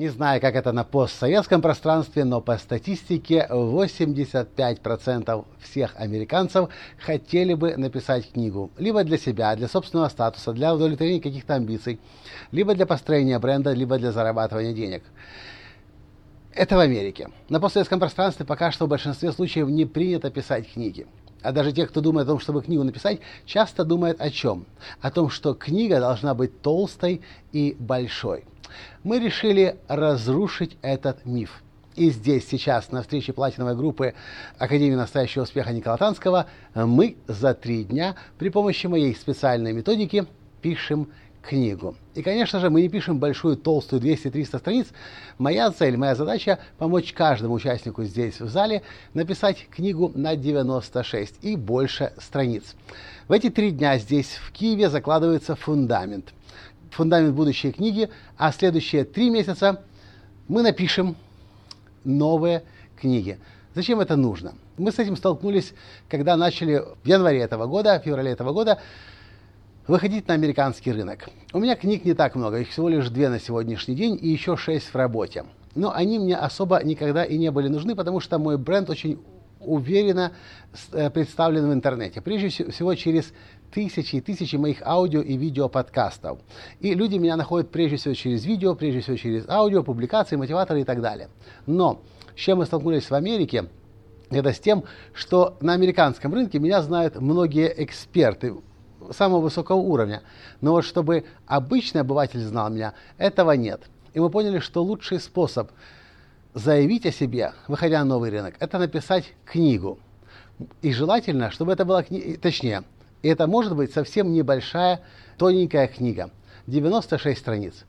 Не знаю, как это на постсоветском пространстве, но по статистике 85% всех американцев хотели бы написать книгу. Либо для себя, для собственного статуса, для удовлетворения каких-то амбиций, либо для построения бренда, либо для зарабатывания денег. Это в Америке. На постсоветском пространстве пока что в большинстве случаев не принято писать книги. А даже те, кто думает о том, чтобы книгу написать, часто думают о чем? О том, что книга должна быть толстой и большой мы решили разрушить этот миф. И здесь сейчас на встрече платиновой группы Академии настоящего успеха Никола Танского мы за три дня при помощи моей специальной методики пишем книгу. И, конечно же, мы не пишем большую, толстую, 200-300 страниц. Моя цель, моя задача – помочь каждому участнику здесь, в зале, написать книгу на 96 и больше страниц. В эти три дня здесь, в Киеве, закладывается фундамент – фундамент будущей книги, а следующие три месяца мы напишем новые книги. Зачем это нужно? Мы с этим столкнулись, когда начали в январе этого года, в феврале этого года выходить на американский рынок. У меня книг не так много, их всего лишь две на сегодняшний день и еще шесть в работе. Но они мне особо никогда и не были нужны, потому что мой бренд очень уверенно э, представлен в интернете. Прежде всего через тысячи и тысячи моих аудио и видео подкастов. И люди меня находят прежде всего через видео, прежде всего через аудио, публикации, мотиваторы и так далее. Но с чем мы столкнулись в Америке, это с тем, что на американском рынке меня знают многие эксперты самого высокого уровня. Но вот чтобы обычный обыватель знал меня, этого нет. И мы поняли, что лучший способ заявить о себе, выходя на новый рынок, это написать книгу. И желательно, чтобы это была книга, точнее, это может быть совсем небольшая, тоненькая книга. 96 страниц.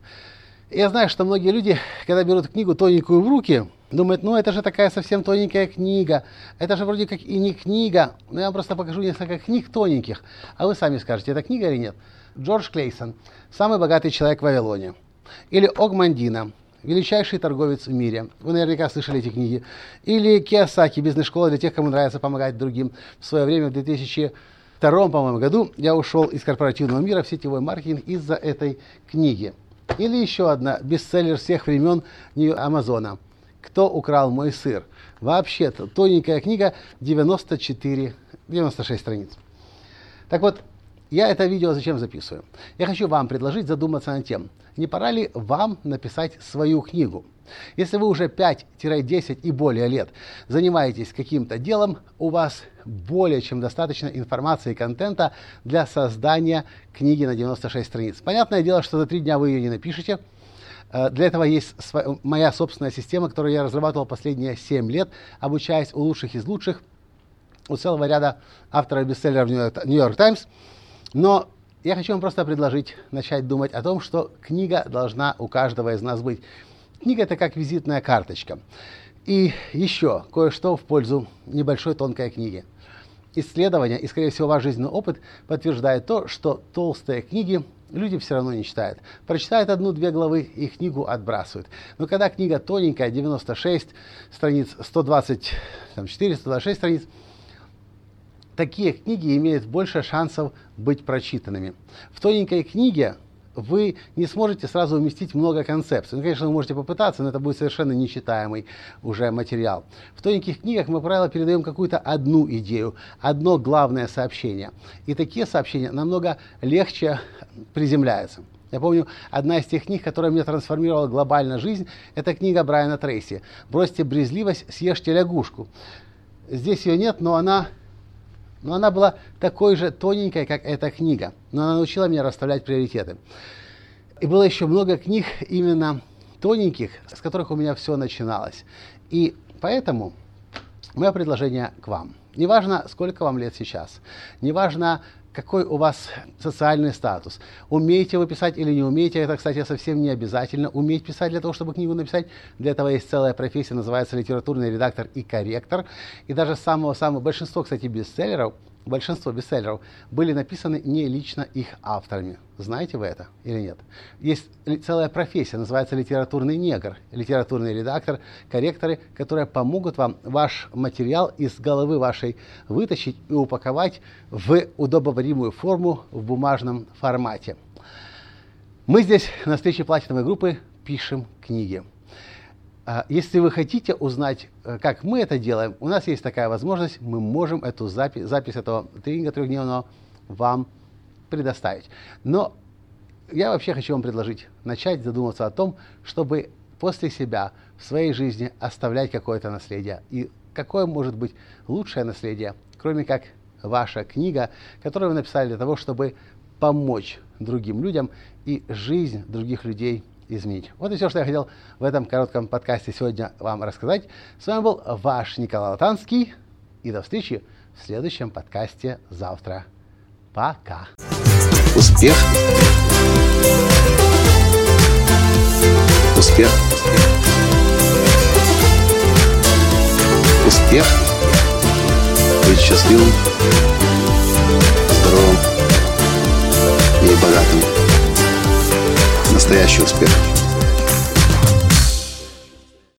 Я знаю, что многие люди, когда берут книгу тоненькую в руки, думают, ну это же такая совсем тоненькая книга, это же вроде как и не книга. Но я вам просто покажу несколько книг тоненьких, а вы сами скажете, это книга или нет. Джордж Клейсон, самый богатый человек в Вавилоне. Или Огмандина, величайший торговец в мире. Вы наверняка слышали эти книги. Или Киосаки, бизнес-школа для тех, кому нравится помогать другим. В свое время, в 2000 втором, по-моему, году я ушел из корпоративного мира в сетевой маркетинг из-за этой книги. Или еще одна, бестселлер всех времен Амазона. «Кто украл мой сыр?» Вообще-то, тоненькая книга, 94, 96 страниц. Так вот, я это видео зачем записываю? Я хочу вам предложить задуматься над тем, не пора ли вам написать свою книгу? Если вы уже 5-10 и более лет занимаетесь каким-то делом, у вас более чем достаточно информации и контента для создания книги на 96 страниц. Понятное дело, что за три дня вы ее не напишете. Э, для этого есть моя собственная система, которую я разрабатывал последние 7 лет, обучаясь у лучших из лучших, у целого ряда авторов бестселлеров Нью-Йорк Таймс. Но я хочу вам просто предложить начать думать о том, что книга должна у каждого из нас быть. Книга – это как визитная карточка. И еще кое-что в пользу небольшой тонкой книги. Исследования и, скорее всего, ваш жизненный опыт подтверждает то, что толстые книги люди все равно не читают. Прочитают одну-две главы и книгу отбрасывают. Но когда книга тоненькая, 96 страниц, 124, 126 страниц, такие книги имеют больше шансов быть прочитанными. В тоненькой книге вы не сможете сразу уместить много концепций. Ну, конечно, вы можете попытаться, но это будет совершенно нечитаемый уже материал. В тоненьких книгах мы, правило, передаем какую-то одну идею, одно главное сообщение. И такие сообщения намного легче приземляются. Я помню, одна из тех книг, которая мне трансформировала глобально жизнь, это книга Брайана Трейси «Бросьте брезгливость, съешьте лягушку». Здесь ее нет, но она но она была такой же тоненькой, как эта книга. Но она научила меня расставлять приоритеты. И было еще много книг именно тоненьких, с которых у меня все начиналось. И поэтому мое предложение к вам. Неважно, сколько вам лет сейчас, неважно, какой у вас социальный статус. Умеете вы писать или не умеете, это, кстати, совсем не обязательно. Уметь писать для того, чтобы книгу написать, для этого есть целая профессия, называется литературный редактор и корректор. И даже самого-самого большинство, кстати, бестселлеров – большинство бестселлеров были написаны не лично их авторами. Знаете вы это или нет? Есть целая профессия, называется литературный негр, литературный редактор, корректоры, которые помогут вам ваш материал из головы вашей вытащить и упаковать в удобоваримую форму в бумажном формате. Мы здесь на встрече платиновой группы пишем книги. А, если вы хотите узнать, э, как мы это делаем, у нас есть такая возможность, мы можем эту запись, запись этого тренинга трехдневного вам предоставить. Но я вообще хочу вам предложить начать задумываться о том, чтобы после себя в своей жизни оставлять какое-то наследие. И какое может быть лучшее наследие, кроме как ваша книга, которую вы написали для того, чтобы помочь другим людям и жизнь других людей изменить. Вот и все, что я хотел в этом коротком подкасте сегодня вам рассказать. С вами был ваш Николай Латанский. И до встречи в следующем подкасте завтра. Пока. Успех. Успех. Успех. Быть счастливым, здоровым и богатым настоящий успех.